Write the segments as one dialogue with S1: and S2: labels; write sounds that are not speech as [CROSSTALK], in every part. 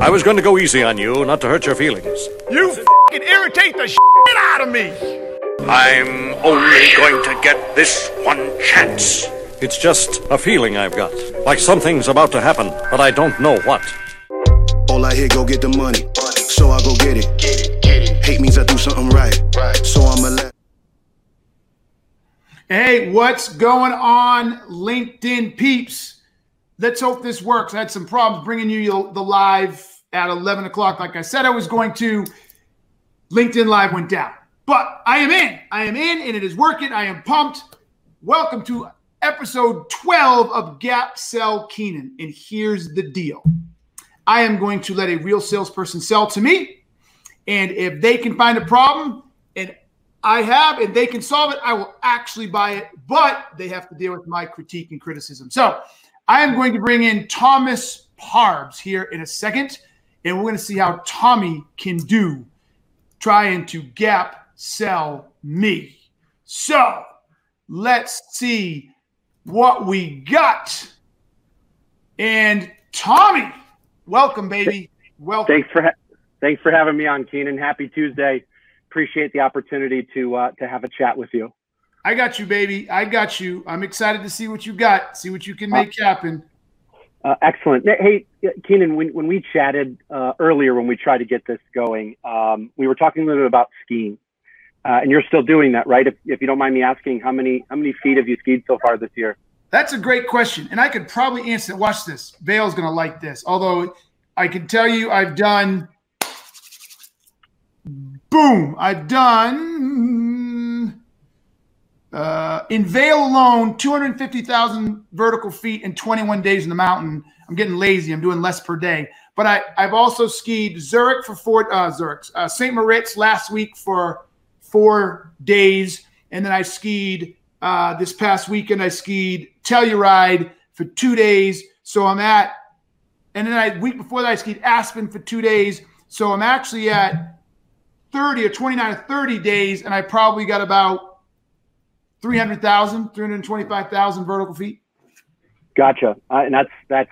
S1: I was going to go easy on you, not to hurt your feelings.
S2: You fucking irritate the shit out of me.
S1: I'm only going to get this one chance. It's just a feeling I've got. Like something's about to happen, but I don't know what.
S3: All I hear, go get the money. So I go get it. Hate means I do something right. So I'ma let.
S2: Hey, what's going on, LinkedIn peeps? Let's hope this works. I had some problems bringing you the live at 11 o'clock. Like I said, I was going to. LinkedIn Live went down, but I am in. I am in, and it is working. I am pumped. Welcome to episode 12 of Gap Sell Keenan. And here's the deal I am going to let a real salesperson sell to me. And if they can find a problem and I have and they can solve it, I will actually buy it. But they have to deal with my critique and criticism. So I am going to bring in Thomas Parbs here in a second. And we're going to see how Tommy can do trying to gap sell me. So let's see what we got. And Tommy, welcome, baby. Welcome.
S4: Thanks for ha- thanks for having me on, Keenan. Happy Tuesday. Appreciate the opportunity to uh, to have a chat with you.
S2: I got you, baby. I got you. I'm excited to see what you got. See what you can make uh, happen.
S4: Uh, excellent. Hey, Keenan, when, when we chatted uh, earlier, when we tried to get this going, um, we were talking a little bit about skiing, uh, and you're still doing that, right? If, if you don't mind me asking, how many how many feet have you skied so far this year?
S2: That's a great question, and I could probably answer. Watch this. Vail's going to like this. Although I can tell you, I've done. Boom! I've done uh, in Vail alone, 250,000 vertical feet in 21 days in the mountain. I'm getting lazy. I'm doing less per day. But I, I've also skied Zurich for four, uh, Zurich, uh, St. Moritz last week for four days. And then I skied uh, this past weekend. I skied Telluride for two days. So I'm at, and then I week before that I skied Aspen for two days. So I'm actually at 30 or 29 or 30 days, and I probably got about 300,000, 325,000 vertical feet.
S4: Gotcha. Uh, and that's, that's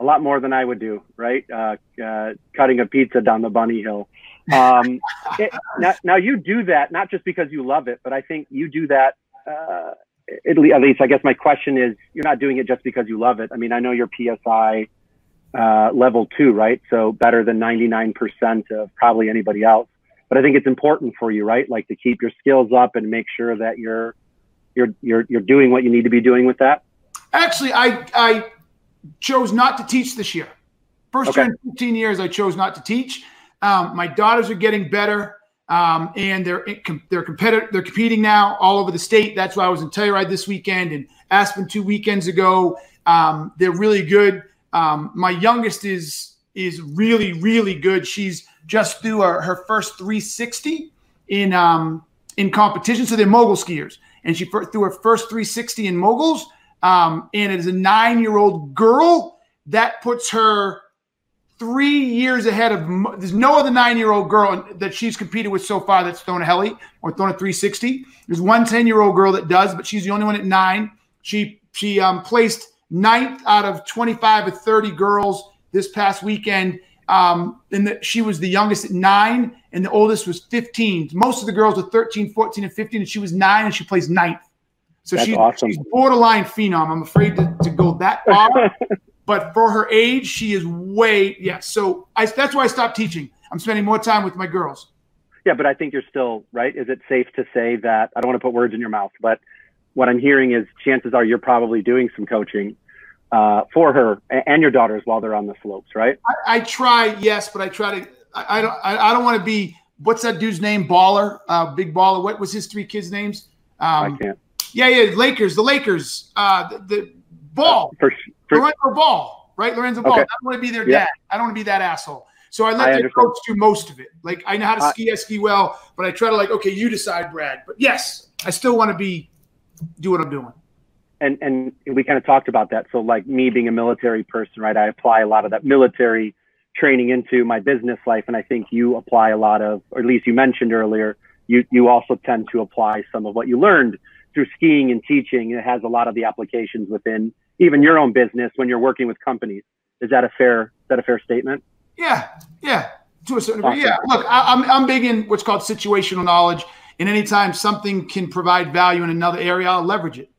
S4: a lot more than I would do, right? Uh, uh, cutting a pizza down the bunny hill. Um, [LAUGHS] it, now, now you do that, not just because you love it, but I think you do that, uh, at least I guess my question is, you're not doing it just because you love it. I mean, I know you're PSI, uh, level two, right? So better than 99% of probably anybody else. But I think it's important for you, right? Like to keep your skills up and make sure that you're you're you're you're doing what you need to be doing with that?
S2: Actually, I I chose not to teach this year. First okay. time in 15 years, I chose not to teach. Um, my daughters are getting better, um, and they're they're competitive. They're competing now all over the state. That's why I was in Telluride this weekend and Aspen two weekends ago. Um, they're really good. Um, my youngest is is really really good. She's just through her, her first 360 in um, in competition. So they're mogul skiers and she threw her first 360 in moguls. Um, and it is a nine year old girl that puts her three years ahead of. There's no other nine year old girl that she's competed with so far that's thrown a heli or thrown a 360. There's one 10 year old girl that does, but she's the only one at nine. She she um, placed ninth out of 25 or 30 girls this past weekend. Um, and the, she was the youngest at nine and the oldest was 15. Most of the girls were 13, 14, and 15, and she was nine, and she plays ninth. So she's, awesome. she's borderline phenom. I'm afraid to, to go that far, [LAUGHS] but for her age, she is way yeah. So I, that's why I stopped teaching. I'm spending more time with my girls.
S4: Yeah, but I think you're still right. Is it safe to say that I don't want to put words in your mouth, but what I'm hearing is chances are you're probably doing some coaching uh, for her and your daughters while they're on the slopes, right?
S2: I, I try, yes, but I try to I, I don't I, I don't want to be what's that dude's name? Baller, uh, big baller. What was his three kids' names?
S4: Um, I can't.
S2: Yeah, yeah, Lakers, the Lakers, uh, the, the ball, uh, for, for, Lorenzo Ball, right? Lorenzo Ball. Okay. I don't want to be their yeah. dad. I don't want to be that asshole. So I let I the coach do most of it. Like I know how to uh, ski, I ski well, but I try to like, okay, you decide, Brad. But yes, I still want to be do what I'm doing.
S4: And and we kind of talked about that. So like me being a military person, right? I apply a lot of that military training into my business life. And I think you apply a lot of, or at least you mentioned earlier, you, you also tend to apply some of what you learned through skiing and teaching. It has a lot of the applications within even your own business when you're working with companies. Is that a fair, is that a fair statement?
S2: Yeah, yeah, to a certain degree. Yeah, look, I, I'm I'm big in what's called situational knowledge, and anytime something can provide value in another area, I'll leverage it.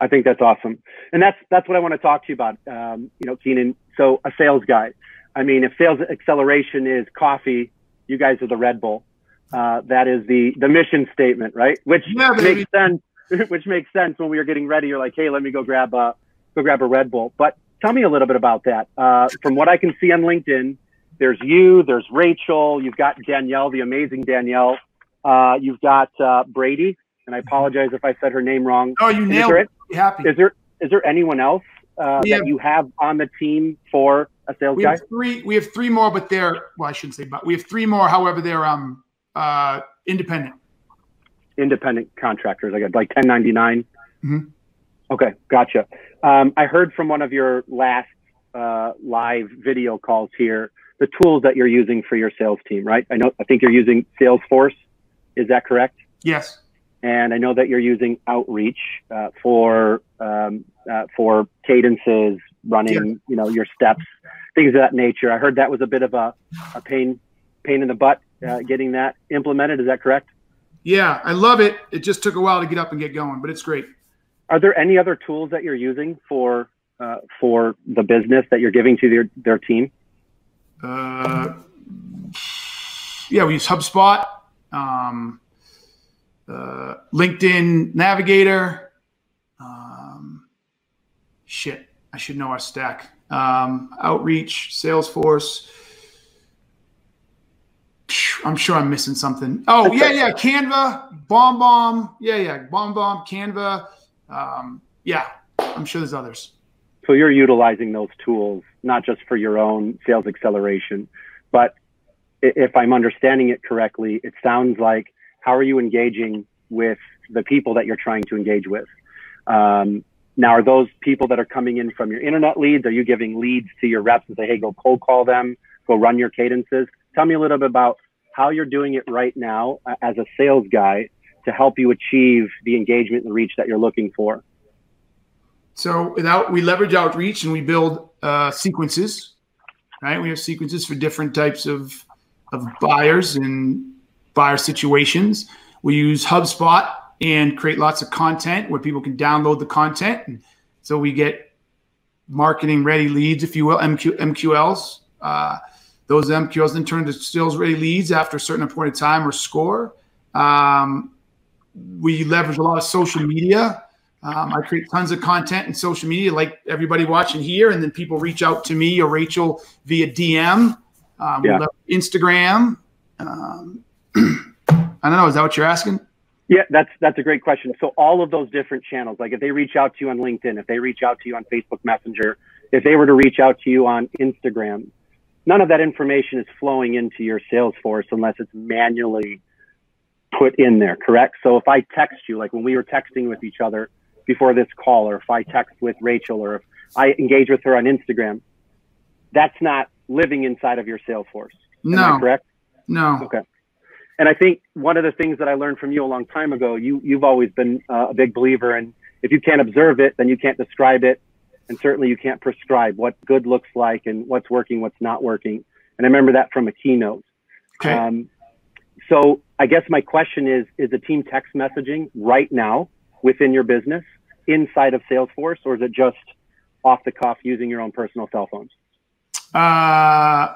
S4: I think that's awesome, and that's that's what I want to talk to you about. Um, you know, Keenan. So a sales guy. I mean, if sales acceleration is coffee, you guys are the Red Bull. Uh, that is the the mission statement, right? Which
S2: Yeah,
S4: makes sense. [LAUGHS] Which makes sense when we were getting ready. You're like, hey, let me go grab a go grab a Red Bull. But tell me a little bit about that. Uh, from what I can see on LinkedIn, there's you, there's Rachel, you've got Danielle, the amazing Danielle. Uh, you've got uh, Brady, and I apologize if I said her name wrong.
S2: Oh, you
S4: Is
S2: nailed
S4: there-
S2: it. Be happy.
S4: Is there is there anyone else uh, that
S2: have-
S4: you have on the team for a sales
S2: We
S4: guy?
S2: have three. We have three more, but they're well. I shouldn't say, but we have three more. However, they're um uh independent.
S4: independent contractors. I got like 1099.
S2: Mhm.
S4: Okay, gotcha. Um, I heard from one of your last uh, live video calls here the tools that you're using for your sales team, right? I know. I think you're using Salesforce. Is that correct?
S2: Yes.
S4: And I know that you're using Outreach uh, for um, uh, for cadences, running, you know, your steps, things of that nature. I heard that was a bit of a, a pain pain in the butt uh, getting that implemented. Is that correct?
S2: Yeah, I love it. It just took a while to get up and get going, but it's great.
S4: Are there any other tools that you're using for uh, for the business that you're giving to their their team?
S2: Uh, yeah, we use HubSpot, um, uh, LinkedIn Navigator. Um, shit, I should know our stack. Um, Outreach, Salesforce. I'm sure I'm missing something. Oh yeah, yeah, Canva, Bomb Bomb. Yeah, yeah, Bomb Bomb, Canva. Um, yeah, I'm sure there's others.
S4: So you're utilizing those tools not just for your own sales acceleration, but if I'm understanding it correctly, it sounds like how are you engaging with the people that you're trying to engage with? Um, now, are those people that are coming in from your internet leads? Are you giving leads to your reps and say, hey, go cold call them, go run your cadences? Tell me a little bit about how you're doing it right now uh, as a sales guy to help you achieve the engagement and reach that you're looking for.
S2: So without we leverage outreach and we build uh, sequences, right? We have sequences for different types of of buyers and buyer situations. We use HubSpot and create lots of content where people can download the content, and so we get marketing ready leads, if you will, MQ, MQLs. Uh, those MQLs then turn into sales ready leads after a certain point of time or score. Um, we leverage a lot of social media. Um, I create tons of content in social media, like everybody watching here, and then people reach out to me or Rachel via DM. Um,
S4: Yeah.
S2: Instagram. Um, [CLEARS THROAT] I don't know. Is that what you're asking?
S4: Yeah, that's that's a great question. So all of those different channels, like if they reach out to you on LinkedIn, if they reach out to you on Facebook Messenger, if they were to reach out to you on Instagram, none of that information is flowing into your Salesforce unless it's manually put in there, correct? So if I text you, like when we were texting with each other before this call, or if I text with Rachel, or if I engage with her on Instagram, that's not living inside of your Salesforce. Am
S2: No,
S4: correct?
S2: no.
S4: Okay. And I think one of the things that I learned from you a long time ago, you you've always been uh, a big believer in if you can't observe it, then you can't describe it, and certainly you can't prescribe what good looks like and what's working, what's not working. And I remember that from a keynote.
S2: Okay.
S4: Um, so I guess my question is: Is the team text messaging right now within your business inside of Salesforce, or is it just off the cuff using your own personal cell phones?
S2: Uh,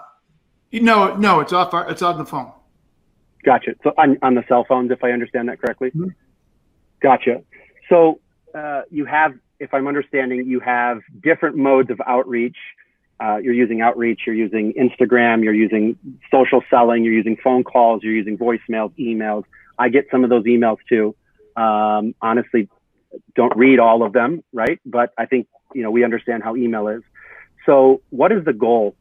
S2: no, no. It's off. Our, it's on the phone.
S4: Gotcha. So on, on the cell phones, if I understand that correctly.
S2: Mhm.
S4: Gotcha. So uh, you have, if I'm understanding, you have different modes of outreach. Uh, you're using outreach. You're using Instagram. You're using social selling. You're using phone calls. You're using voicemails, emails. I get some of those emails too. Um, honestly, don't read all of them, right? But I think you know we understand how email is. So, what is the goal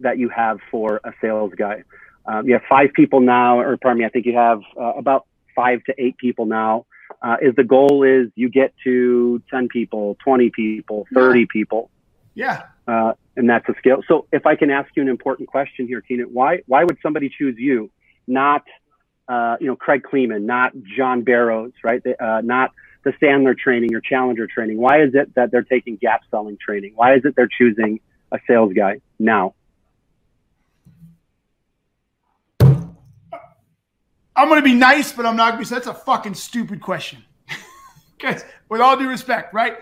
S4: that you have for a sales guy? Um, you have five people now, or pardon me, I think you have uh, about five to eight people now. Uh, is the goal is you get to 10 people, 20 people, 30 people,
S2: Yeah.
S4: uh, and that's a scale. So if I can ask you an important question here, Keenan, why, why would somebody choose you? Not, uh, you know, Craig Kleeman, not John Barrows, right? They, uh, not the Sandler training or Challenger training. Why is it that they're taking gap selling training? Why is it they're choosing a sales guy now?
S2: I'm going to be nice, but I'm not going to be. That's a fucking stupid question. [LAUGHS] Guys, with all due respect, right?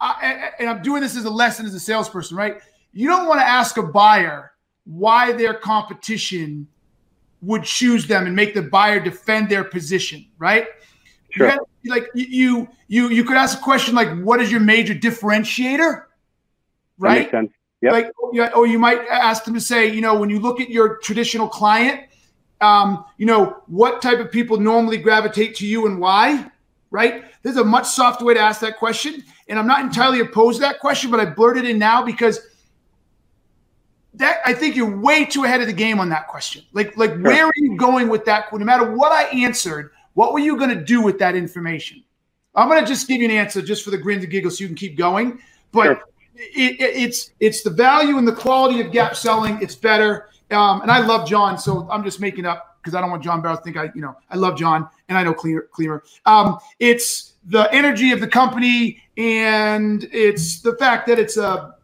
S2: I, and I'm doing this as a lesson as a salesperson, right? You don't want to ask a buyer why their competition would choose them and make the buyer defend their position, right?
S4: Sure.
S2: You gotta, like you, you, you could ask a question like, "What is your major differentiator?" Right?
S4: That makes sense. Yep.
S2: Like, or you might ask them to say, you know, when you look at your traditional client, um, you know, what type of people normally gravitate to you and why? Right? There's a much softer way to ask that question, and I'm not entirely opposed to that question, but I blurted in now because that I think you're way too ahead of the game on that question. Like, like sure. where are you going with that? No matter what I answered, what were you going to do with that information? I'm going to just give you an answer just for the grins and giggles so you can keep going. But sure. it, it, it's it's the value and the quality of gap selling. It's better. Um, and I love John, so I'm just making up because I don't want John Barrow to think I, you know, I love John and I know Cleaner. Cleaner. Um, it's the energy of the company and it's the fact that it's a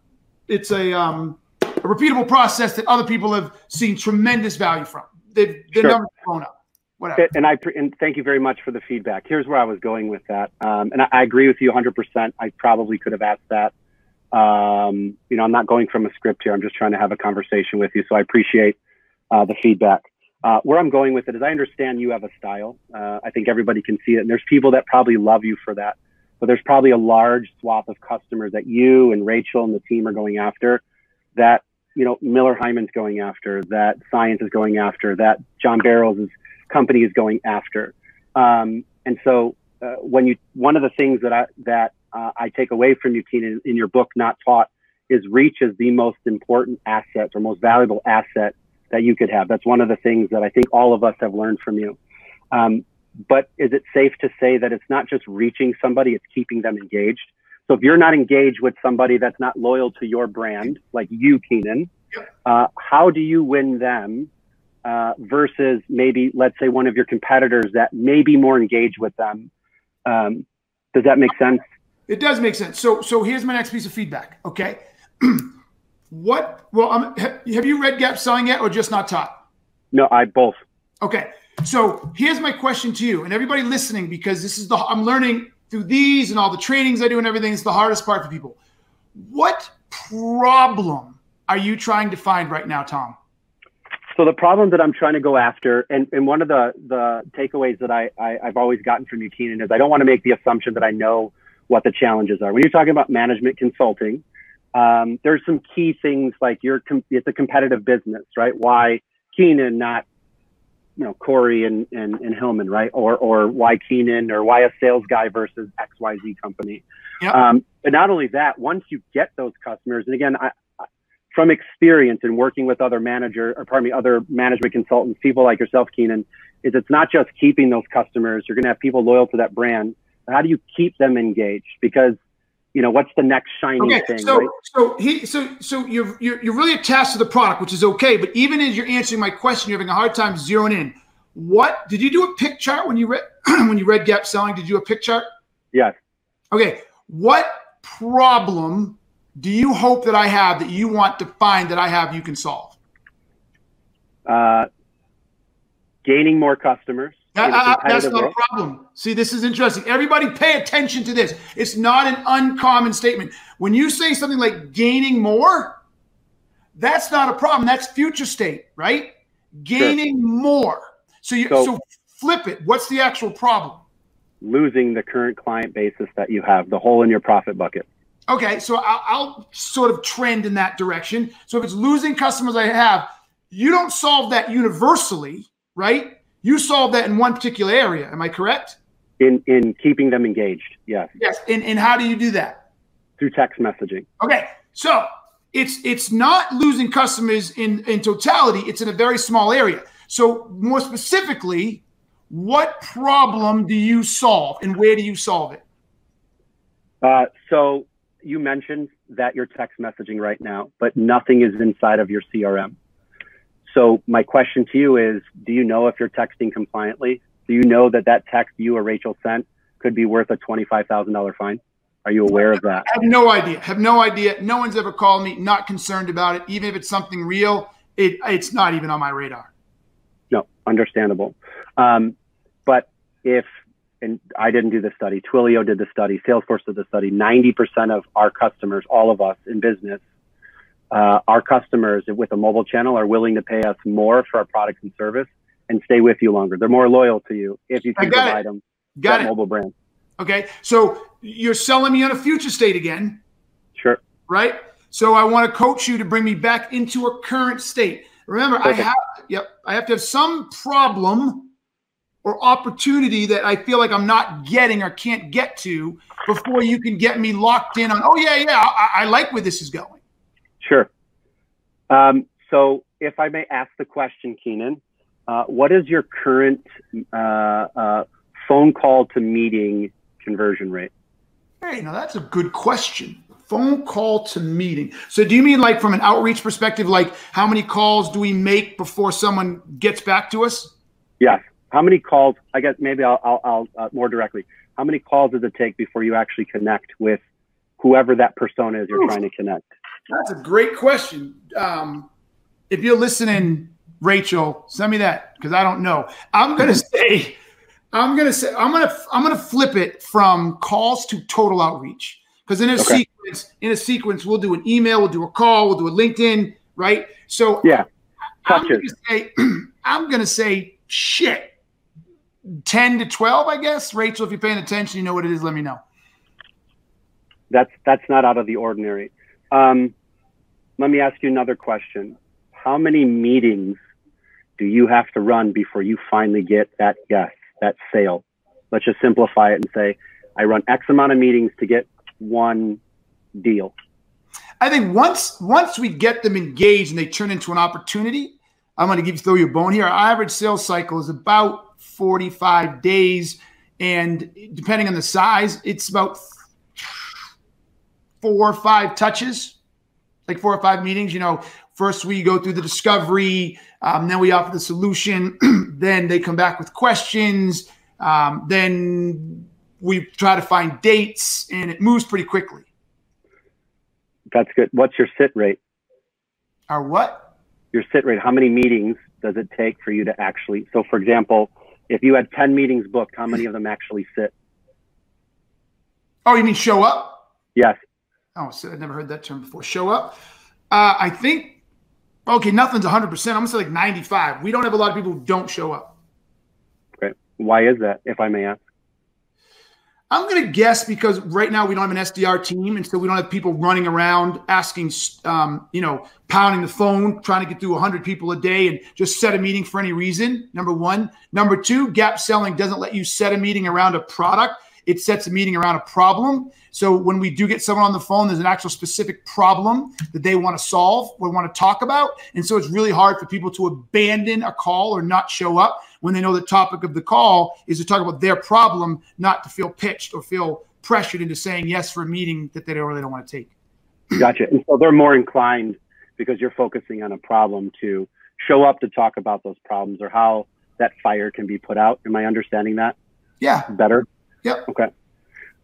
S2: it's a um, a repeatable process that other people have seen tremendous value from. They've, their sure. numbers grown up. Whatever.
S4: And I and thank you very much for the feedback. Here's where I was going with that, um, and I, I, agree with you 100%. I probably could have asked that. Um, you know, I'm not going from a script here. I'm just trying to have a conversation with you. So I appreciate uh, the feedback. Uh, where I'm going with it is, I understand you have a style. Uh, I think everybody can see it, and there's people that probably love you for that. But there's probably a large swath of customers that you and Rachel and the team are going after that you know Miller Heiman's going after, that Science is going after, that John Barrows' company is going after. Um, and so uh, when you one of the things that I that uh, I take away from you, Keenan, in your book, Not Taught, is reach is the most important asset or most valuable asset that you could have. That's one of the things that I think all of us have learned from you. Um, but is it safe to say that it's not just reaching somebody, it's keeping them engaged? So if you're not engaged with somebody that's not loyal to your brand, like you, Keenan, uh, how do you win them uh, versus maybe, let's say, one of your competitors that may be more engaged with them? Um, does that make sense?
S2: It does make sense. So, so here's my next piece of feedback. Okay, [CLEARS THROAT] what? Well, have, have you read Gap Selling yet, or just not taught?
S4: No, I both.
S2: Okay, so here's my question to you and everybody listening, because this is the I'm learning through these and all the trainings I do and everything. It's the hardest part for people. What problem are you trying to find right now, Tom?
S4: So the problem that I'm trying to go after, and, and one of the, the takeaways that I, I, have always gotten from you, Keenan, is I don't want to make the assumption that I know what the challenges are. When you're talking about management consulting, um, there's some key things like you're com- it's a competitive business, right? Why Keenan, not you know Corey and, and, and Hillman, right? Or or why Keenan or why a sales guy versus XYZ company. Yep. Um, but not only that, once you get those customers, and again, I, from experience in working with other manager or pardon me, other management consultants, people like yourself, Keenan, is it's not just keeping those customers. You're going to have people loyal to that brand. How do you keep them engaged? Because you know what's the next shiny okay, thing
S2: so
S4: right?
S2: so he so so you're, you're you're really attached to the product which is okay but even as you're answering my question you're having a hard time zeroing in. What did you do a PIC chart when you read [CLEARS THROAT] when you read gap selling? Did you do a PIC chart?
S4: Yes.
S2: Okay what problem do you hope that i have that you want to find that i have you can solve?
S4: Uh, gaining more customers
S2: that, uh, uh, that's not a problem. See, this is interesting. Everybody pay attention to this. It's not an uncommon statement. When you say something like gaining more, that's not a problem. That's future state, right? Gaining sure. more. So you so, so flip it. What's the actual problem?
S4: Losing the current client basis that you have, the hole in your profit bucket.
S2: Okay, so I'll, I'll sort of trend in that direction. So if it's losing customers I have, you don't solve that universally, right? You solve that in one particular area. Am I correct?
S4: In in keeping them engaged. Yes.
S2: Yes. And and how do you do that?
S4: Through text messaging.
S2: Okay. So it's it's not losing customers in in totality. It's in a very small area. So more specifically, what problem do you solve, and where do you solve it?
S4: Uh, so you mentioned that you're text messaging right now, but nothing is inside of your CRM. So my question to you is, do you know if you're texting compliantly? Do you know that that text you or Rachel sent could be worth a $25,000 fine? Are you aware of that?
S2: I have no idea. Have no idea. No one's ever called me. Not concerned about it. Even if it's something real, it, it's not even on my radar.
S4: No, understandable. Um, but if and I didn't do the study, Twilio did the study, Salesforce did the study. Ninety percent of our customers, all of us in business, uh, our customers with a mobile channel are willing to pay us more for our products and service and stay with you longer. They're more loyal to you if you can provide it. them
S2: got
S4: that
S2: it.
S4: mobile brand.
S2: Okay, so you're selling me on a future state again.
S4: Sure.
S2: Right. So I want to coach you to bring me back into a current state. Remember, Perfect. I have yep, I have to have some problem or opportunity that I feel like I'm not getting or can't get to before you can get me locked in on. Oh yeah, yeah, I, I like where this is going.
S4: Sure. Um, so if I may ask the question, Keenan, uh, what is your current uh, uh, phone call to meeting conversion rate?
S2: Hey, now that's a good question. Phone call to meeting. So, do you mean like from an outreach perspective, like how many calls do we make before someone gets back to us?
S4: Yes. How many calls? I guess maybe I'll, I'll, I'll uh, more directly. How many calls does it take before you actually connect with whoever that persona is you're trying to connect?
S2: That's a great question. Um, if you're listening, Rachel, send me that because I don't know. I'm gonna [LAUGHS] say, I'm gonna say, I'm gonna, I'm gonna flip it from calls to total outreach. Because in a okay. sequence, in a sequence, we'll do an email, we'll do a call, we'll do a LinkedIn, right? So
S4: yeah,
S2: I'm gonna, say, [CLEARS THROAT] I'm gonna say shit. 10 to 12, I guess. Rachel, if you're paying attention, you know what it is, let me know.
S4: That's that's not out of the ordinary. Um, let me ask you another question. How many meetings do you have to run before you finally get that yes, that sale? Let's just simplify it and say, I run X amount of meetings to get one deal?
S2: I think once once we get them engaged and they turn into an opportunity, I'm going to give you throw you a bone here. Our average sales cycle is about 45 days, and depending on the size, it's about four or five touches, like four or five meetings. You know, first we go through the discovery, um, then we offer the solution, [CLEARS THROAT] then they come back with questions, um, then we try to find dates and it moves pretty quickly.
S4: That's good. What's your sit rate?
S2: Our what?
S4: Your sit rate. How many meetings does it take for you to actually? So, for example, if you had 10 meetings booked, how many of them actually sit?
S2: Oh, you mean show up?
S4: Yes.
S2: Oh, so I've never heard that term before. Show up. Uh, I think, okay, nothing's 100%. I'm going to say like 95. We don't have a lot of people who don't show up.
S4: Okay. Why is that, if I may ask?
S2: I'm going to guess because right now we don't have an SDR team, and so we don't have people running around asking, um, you know, pounding the phone, trying to get through 100 people a day and just set a meeting for any reason. Number one. Number two, gap selling doesn't let you set a meeting around a product. It sets a meeting around a problem. So when we do get someone on the phone, there's an actual specific problem that they want to solve or want to talk about. And so it's really hard for people to abandon a call or not show up when they know the topic of the call is to talk about their problem, not to feel pitched or feel pressured into saying yes for a meeting that they don't really don't want to take.
S4: Gotcha. And so they're more inclined because you're focusing on a problem to show up to talk about those problems or how that fire can be put out. Am I understanding that?
S2: Yeah.
S4: Better?
S2: Yep.
S4: Okay.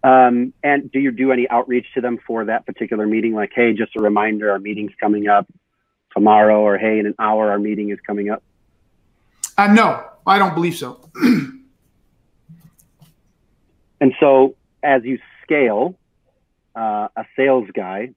S4: Um, and do you do any outreach to them for that particular meeting? Like, hey, just a reminder, our meeting's coming up tomorrow, or hey, in an hour, our meeting is coming up?
S2: Uh, no, I don't believe so. [CLEARS THROAT]
S4: and so, as you scale, uh, a sales guy,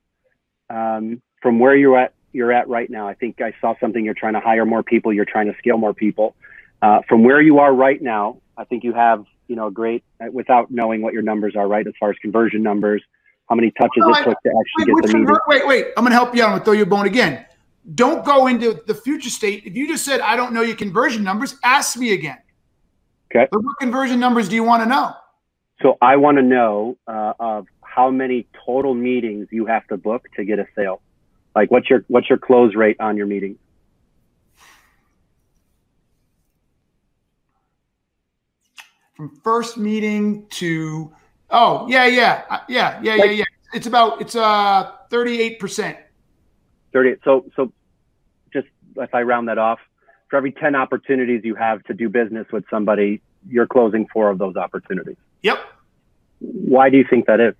S4: um, from where you're at, you're at right now. I think I saw something. You're trying to hire more people. You're trying to scale more people. Uh, from where you are right now, I think you have you know great uh, without knowing what your numbers are, right? As far as conversion numbers, how many touches it took to actually wait, get the meeting.
S2: Wait, wait, I'm going to help you out. I'm going to throw you a bone again. Don't go into the future state. If you just said I don't know your conversion numbers, ask me again.
S4: Okay.
S2: But what conversion numbers do you want to know?
S4: So I want to know uh, of how many total meetings you have to book to get a sale. Like what's your what's your close rate on your meetings?
S2: From first meeting to oh yeah yeah uh, yeah yeah yeah yeah it's about it's uh 38 percent
S4: 38 so so just if i round that off for every 10 opportunities you have to do business with somebody you're closing four of those opportunities
S2: yep
S4: why do you think that is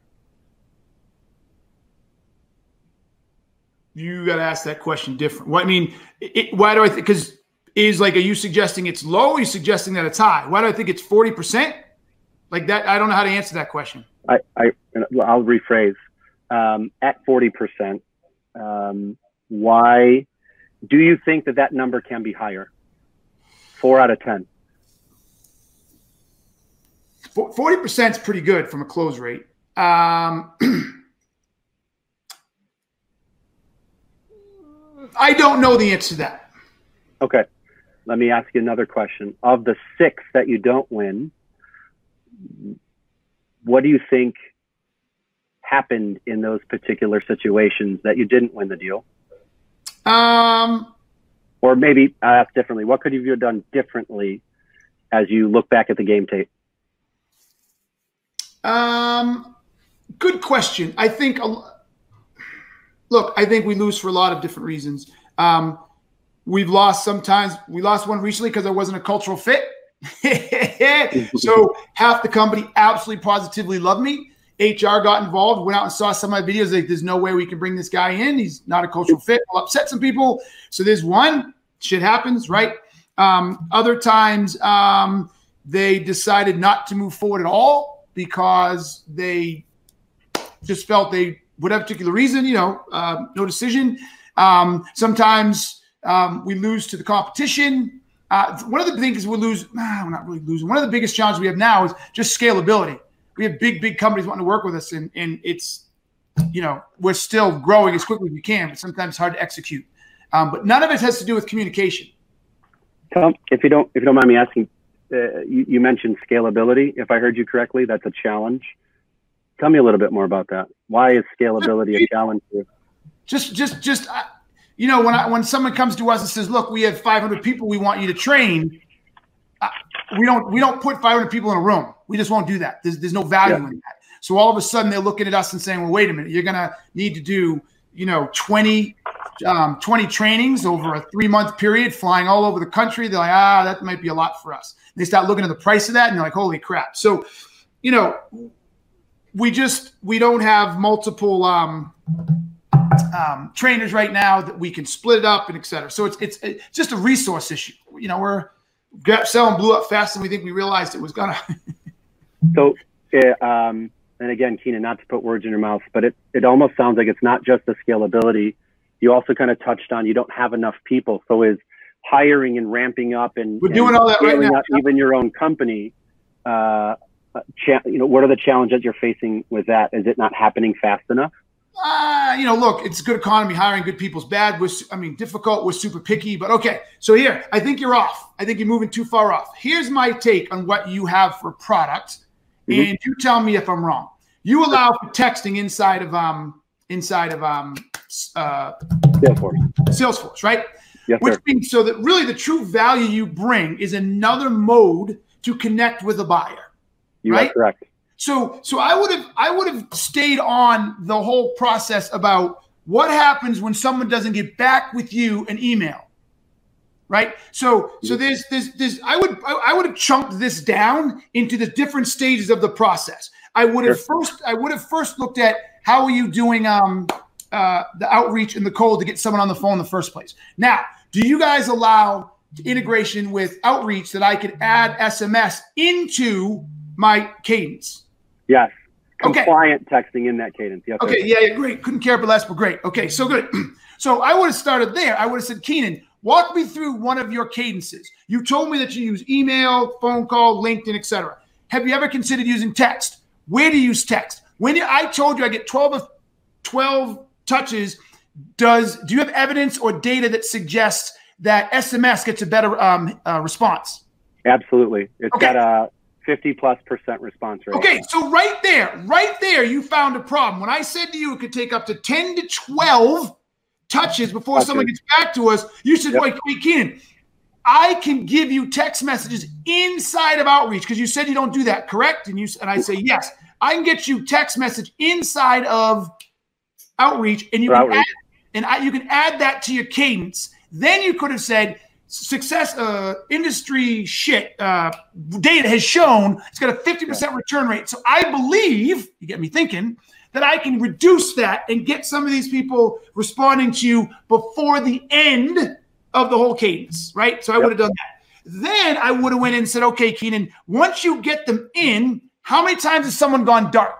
S2: you got to ask that question different. What I mean, it, why do I think? Because is like, are you suggesting it's low? Or are you suggesting that it's high? Why do I think it's 40%? Like that, I don't know how to answer that question.
S4: I, I I'll rephrase. Um, at 40%, um, why do you think that that number can be higher? Four out of 10.
S2: 40% is pretty good from a close rate. Um, [CLEARS THROAT] I don't know the answer to that.
S4: Okay. Let me ask you another question. Of the six that you don't win, what do you think happened in those particular situations that you didn't win the deal?
S2: Um,
S4: or maybe I ask differently. What could you have done differently as you look back at the game tape?
S2: Um, good question. I think. Look, I think we lose for a lot of different reasons. Um, we've lost sometimes. We lost one recently because there wasn't a cultural fit. [LAUGHS] so half the company absolutely positively loved me. HR got involved, went out and saw some of my videos. Like, there's no way we can bring this guy in. He's not a cultural fit. Will upset some people. So there's one. Shit happens, right? Um, other times, um, they decided not to move forward at all because they just felt they, whatever particular reason, you know, uh, no decision. Um, sometimes um, we lose to the competition. Uh, one of the things we lose, nah, we're not really losing. One of the biggest challenges we have now is just scalability. We have big, big companies wanting to work with us, and, and it's, you know, we're still growing as quickly as we can, but sometimes it's hard to execute. Um, but none of it has to do with communication.
S4: Tom, if you don't, if you don't mind me asking, uh, you, you mentioned scalability. If I heard you correctly, that's a challenge. Tell me a little bit more about that. Why is scalability a challenge?
S2: Just, just, just. You know, when I, when someone comes to us and says, "Look, we have 500 people we want you to train," uh, we don't we don't put 500 people in a room. We just won't do that. There's, there's no value yeah. in that. So all of a sudden they're looking at us and saying, "Well, wait a minute, you're gonna need to do you know 20 um, 20 trainings over a three month period, flying all over the country." They're like, "Ah, that might be a lot for us." And they start looking at the price of that, and they're like, "Holy crap!" So, you know, we just we don't have multiple. Um, um, trainers right now that we can split it up and et cetera. So it's, it's, it's just a resource issue. You know, we're selling blew up faster than we think we realized it was gonna. [LAUGHS]
S4: so, uh, um, and again, Keenan, not to put words in your mouth, but it, it almost sounds like it's not just the scalability. You also kind of touched on you don't have enough people. So is hiring and ramping up and
S2: we're doing and all that right now.
S4: even your own company. Uh, cha- you know, what are the challenges you're facing with that? Is it not happening fast enough?
S2: Uh, you know, look, it's a good economy. Hiring good people is bad. Was I mean, difficult. We're super picky, but okay. So here, I think you're off. I think you're moving too far off. Here's my take on what you have for product, mm-hmm. and you tell me if I'm wrong. You allow for texting inside of um inside of um uh
S4: Salesforce.
S2: Salesforce, right?
S4: Yes,
S2: Which
S4: sir.
S2: means so that really the true value you bring is another mode to connect with a buyer.
S4: You
S2: right?
S4: are correct.
S2: So so I would have I would have stayed on the whole process about what happens when someone doesn't get back with you an email. Right? So so there's there's there's I would I would have chunked this down into the different stages of the process. I would have sure. first I would have first looked at how are you doing um uh, the outreach and the cold to get someone on the phone in the first place. Now, do you guys allow integration with outreach that I could add SMS into my cadence?
S4: Yes. Compliant okay. texting in that cadence. Yes,
S2: okay. Yeah, yeah. Great. Couldn't care but less, but great. Okay. So good. [CLEARS THROAT] so I would have started there. I would have said, Keenan, walk me through one of your cadences. You told me that you use email, phone call, LinkedIn, etc. Have you ever considered using text? Where do you use text? When you, I told you I get 12 of 12 touches, does do you have evidence or data that suggests that SMS gets a better um, uh, response?
S4: Absolutely. It's okay. got a 50 plus percent response rate.
S2: Okay, so right there, right there, you found a problem. When I said to you it could take up to 10 to 12 touches before touches. someone gets back to us, you said, yep. wait, wait, Keenan, I can give you text messages inside of outreach because you said you don't do that, correct? And you and I say, yes, I can get you text message inside of outreach, and you can outreach. add, and I, you can add that to your cadence. Then you could have said, success uh, industry shit uh, data has shown it's got a 50% return rate. So I believe, you get me thinking, that I can reduce that and get some of these people responding to you before the end of the whole cadence, right? So I
S4: Yep.
S2: would have done that. Then I would have went in and said, okay, Keenan, once you get them in, how many times has someone gone dark?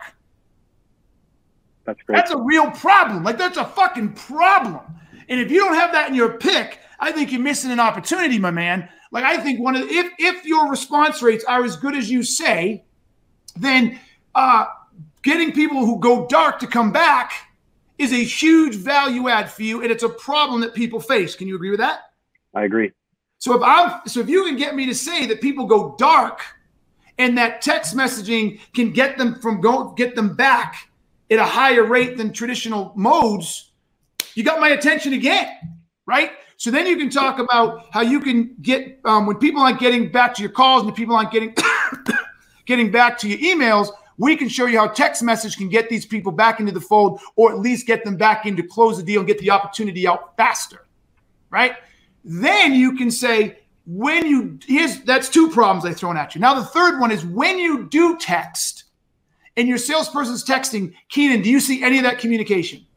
S4: That's great.
S2: That's a real problem. Like that's a fucking problem. And if you don't have that in your pick, I think you're missing an opportunity, my man. Like I think one of the, if if your response rates are as good as you say, then uh, getting people who go dark to come back is a huge value add for you, and it's a problem that people face. Can you agree with that?
S4: I agree.
S2: So if I'm so if you can get me to say that people go dark and that text messaging can get them from go get them back at a higher rate than traditional modes, you got my attention again, right? So then you can talk about how you can get um, when people aren't getting back to your calls and people aren't getting [COUGHS] getting back to your emails. We can show you how text message can get these people back into the fold, or at least get them back in to close the deal and get the opportunity out faster, right? Then you can say, when you here's that's two problems I've thrown at you. Now the third one is when you do text and your salesperson's texting, Keenan, do you see any of that communication?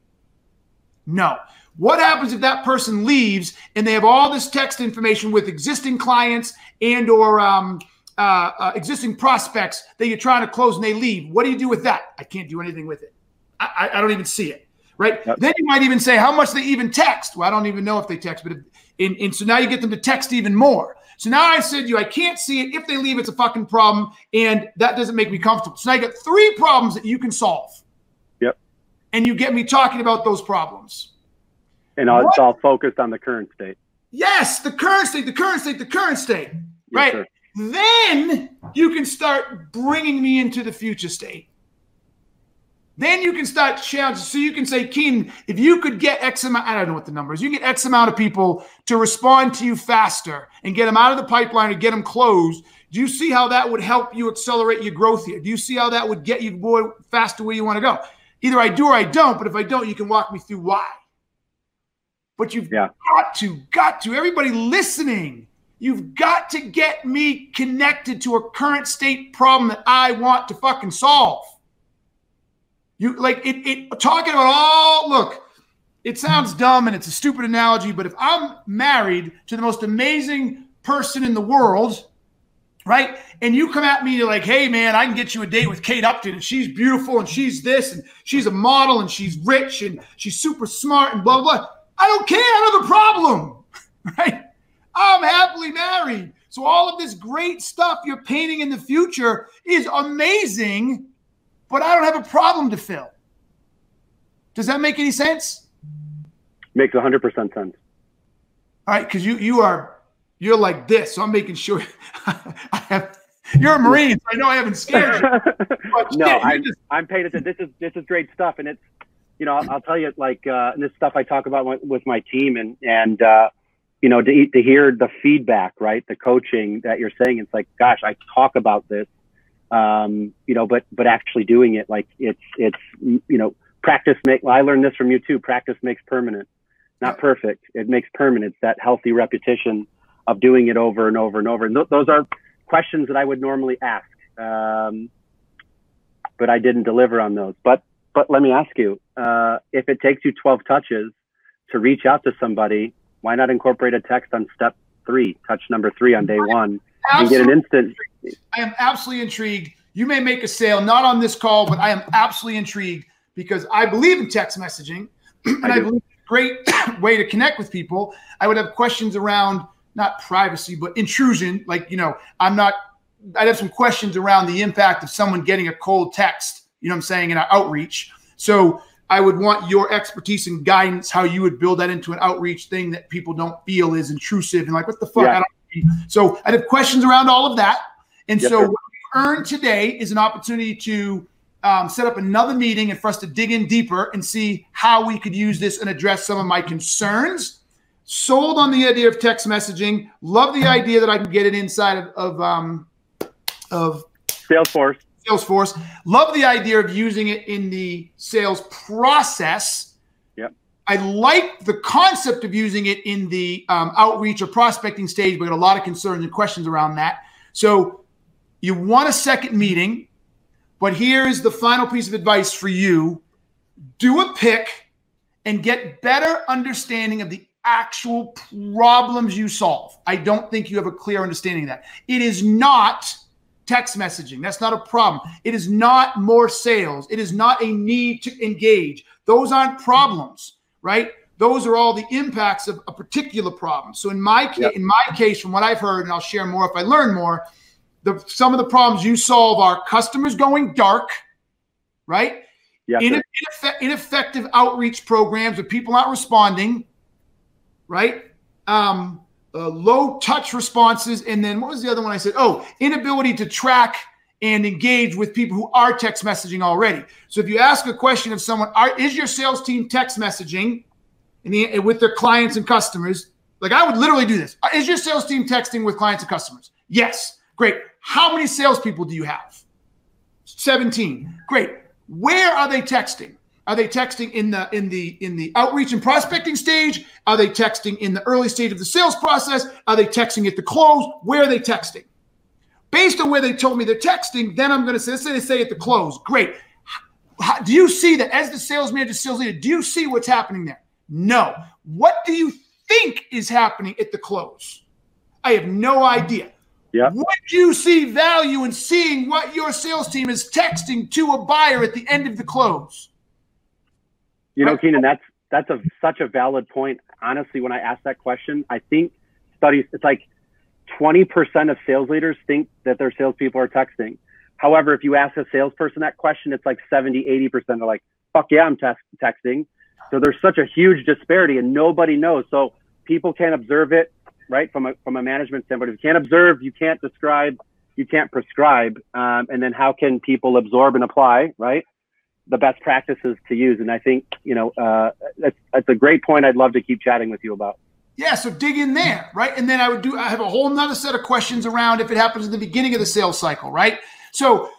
S2: No. What happens if that person leaves and they have all this text information with existing clients and or um, uh, uh, existing prospects that you're trying to close and they leave? What do you do with that? I can't do anything with it. I, I, I don't even see it. Right.
S4: Yep.
S2: Then you might even say how much they even text. Well, I don't even know if they text, but if, and, and so now you get them to text even more. So now I said to you, I can't see it. If they leave, it's a fucking problem, and that doesn't make me comfortable. So now you got three problems that you can solve.
S4: Yep.
S2: And you get me talking about those problems.
S4: And all, it's
S2: What?
S4: all focused on the current state.
S2: Yes, the current state, the current state, the current state.
S4: Yes,
S2: right.
S4: sir.
S2: Then you can start bringing me into the future state. Then you can start challenging. So you can say, Keen, if you could get X amount, I don't know what the number is, you get X amount of people to respond to you faster and get them out of the pipeline or get them closed. Do you see how that would help you accelerate your growth here? Do you see how that would get you more faster where you want to go? Either I do or I don't, but if I don't, you can walk me through why. But you've
S4: Yeah.
S2: got to, got to, everybody listening, you've got to get me connected to a current state problem that I want to fucking solve. You like it, it talking about all look, it sounds dumb and it's a stupid analogy, but if I'm married to the most amazing person in the world, right? And you come at me, you're like, hey man, I can get you a date with Kate Upton, and she's beautiful, and she's this, and she's a model, and she's rich, and she's super smart, and blah blah. blah. I don't care. I don't have a problem, [LAUGHS] right? I'm happily married. So all of this great stuff you're painting in the future is amazing, but I don't have a problem to fill. Does that make any sense?
S4: Makes 100% sense.
S2: All right, because you you are you're like this, so I'm making sure [LAUGHS] I have. You're a Marine, so I know I haven't scared you. [LAUGHS]
S4: No,
S2: shit,
S4: I'm,
S2: just-
S4: I'm attention. This is this is great stuff, and it's you know I'll, I'll tell you like uh, and this stuff I talk about with, with my team, and and uh, you know to to hear the feedback, right, the coaching that you're saying, it's like, gosh, I talk about this, um, you know, but but actually doing it, like it's it's you know practice make. Well, I learned this from you too. Practice makes permanent, not perfect. It makes permanent. It's that healthy repetition of doing it over and over and over. And th- those are questions that I would normally ask. Um, but I didn't deliver on those. But but let me ask you, uh, if it takes you 12 touches to reach out to somebody, why not incorporate a text on step three, touch number three on day one, and get an instant?
S2: I am absolutely intrigued. You may make a sale, not on this call, but I am absolutely intrigued because I believe in text messaging [CLEARS THROAT] and
S4: I
S2: I, believe it's a great [CLEARS THROAT] way to connect with people. I would have questions around not privacy, but intrusion. Like, you know, I'm not, I'd have some questions around the impact of someone getting a cold text, you know what I'm saying, in our outreach. So I would want your expertise and guidance, how you would build that into an outreach thing that people don't feel is intrusive and like, what the fuck?
S4: Yeah.
S2: I don't so I'd have questions around all of that. And
S4: Yes,
S2: so what you earn today is an opportunity to um, set up another meeting and for us to dig in deeper and see how we could use this and address some of my concerns. Sold on the idea of text messaging. Love the idea that I can get it inside of, of, um, of
S4: Salesforce.
S2: Salesforce. Love the idea of using it in the sales process.
S4: Yep.
S2: I like the concept of using it in the um, outreach or prospecting stage, but got a lot of concerns and questions around that. So you want a second meeting, but here is the final piece of advice for you: do a pick and get better understanding of the actual problems you solve. I don't think you have a clear understanding of that. It is not text messaging. That's not a problem. It is not more sales. It is not a need to engage. Those aren't problems, right? Those are all the impacts of a particular problem. So in my case, yep. in my case, from what I've heard, and I'll share more if I learn more, the some of the problems you solve are customers going dark, right?
S4: Yes,
S2: Ineff- ineffective outreach programs where people aren't responding, right? Um, uh, low touch responses, and then what was the other one I said? Oh, inability to track and engage with people who are text messaging already. So if you ask a question of someone, are, is your sales team text messaging the, with their clients and customers? Like I would literally do this. Is your sales team texting with clients and customers? Yes. Great. How many salespeople do you have? 17. Great. Where are they texting? Are they texting in the in the in the outreach and prospecting stage? Are they texting in the early stage of the sales process? Are they texting at the close? Where are they texting? Based on where they told me they're texting, then I'm going to say, let's say they say at the close. Great. How, do you see that as the sales manager, sales leader? Do you see what's happening there? No. What do you think is happening at the close? I have no idea.
S4: Yeah.
S2: Would you see value in seeing what your sales team is texting to a buyer at the end of the close?
S4: You know, Keenan, that's that's a such a valid point. Honestly, when I ask that question, I think studies it's like 20% of sales leaders think that their salespeople are texting. However, if you ask a salesperson that question, it's like 70, 80% are like, fuck yeah, I'm te- texting. So there's such a huge disparity and nobody knows. So people can't observe it, right? From a, from a management standpoint, if you can't observe, you can't describe, you can't prescribe. Um, and then how can people absorb and apply, right? The best practices to use. And I think, you know, uh, that's, that's a great point I'd love to keep chatting with you about.
S2: Yeah, so dig in there, right? And then I would do, I have a whole nother set of questions around if it happens in the beginning of the sales cycle, right? So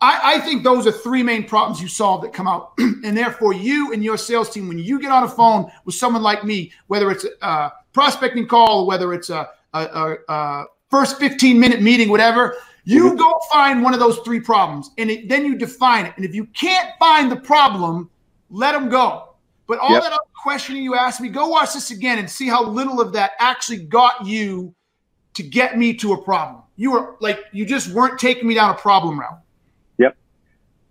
S2: I, I think those are three main problems you solve that come out. [CLEARS THROAT] and therefore, you and your sales team, when you get on a phone with someone like me, whether it's a prospecting call whether it's a, a, a, a first 15 minute meeting, whatever, you go find one of those three problems and it, then you define it. And if you can't find the problem, let them go but all yep. that other questioning you asked me, go watch this again and see how little of that actually got you to get me to a problem. You were like, you just weren't taking me down a problem route.
S4: Yep.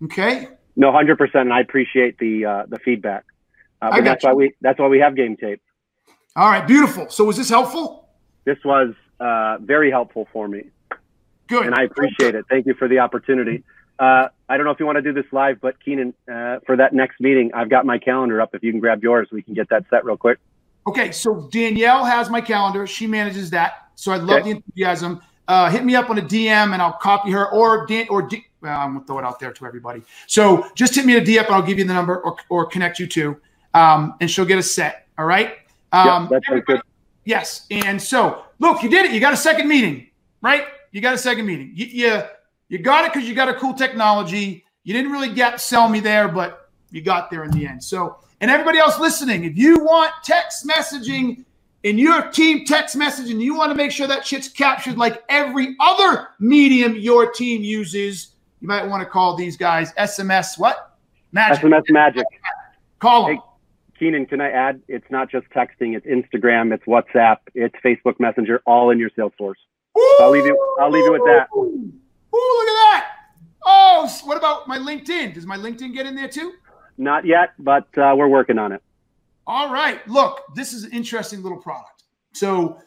S2: Okay.
S4: No, hundred percent. And I appreciate the uh, the feedback. Uh, but that's you. why we that's why we have game tape.
S2: All right, beautiful. So was this helpful?
S4: This was uh, very helpful for me.
S2: Good.
S4: And I appreciate it. Thank you for the opportunity. Uh, I don't know if you want to do this live, but Keenan, uh, for that next meeting, I've got my calendar up. If you can grab yours, we can get that set real quick.
S2: Okay, so Danielle has my calendar. She manages that. So I love okay. the enthusiasm. Uh, hit me up on a DM and I'll copy her or Dan or D, well, I'm gonna throw it out there to everybody. So just hit me a DM and I'll give you the number or, or connect you to, um, and she'll get a set. All right.
S4: Um, yeah, that's good.
S2: Yes. And so look, you did it. You got a second meeting, right? You got a second meeting. You, you you got it because you got a cool technology. You didn't really get sell me there, but you got there in the end. So, and everybody else listening, if you want text messaging in your team text message and you want to make sure that shit's captured like every other medium your team uses, you might want to call these guys SMS what?
S4: Magic. SMS Magic.
S2: Call them. Hey,
S4: Keenan, can I add? It's not just texting. It's Instagram. It's WhatsApp. It's Facebook Messenger. All in your Salesforce. So I'll leave you. I'll leave you with that.
S2: Ooh, look at that. Oh, what about my LinkedIn? Does my LinkedIn get in there too?
S4: Not yet, but uh, we're working on it.
S2: All right. Look, this is an interesting little product. So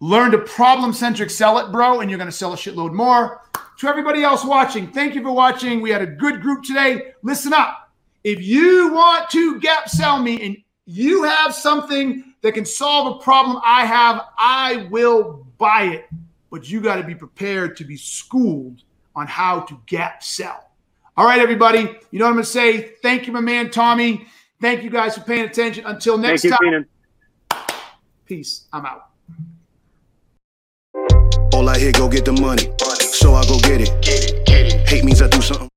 S2: learn to problem centric sell it, bro, and you're going to sell a shitload more. To everybody else watching, thank you for watching. We had a good group today. Listen up. If you want to gap sell me and you have something that can solve a problem I have, I will buy it but you got to be prepared to be schooled on how to gap sell. All right, everybody. You know what I'm going to say? Thank you, my man, Tommy. Thank you guys for paying attention. Until next
S4: you,
S2: time. Peace. I'm out.
S3: All I hear, go get the money. So I go get it. Hate means I do something.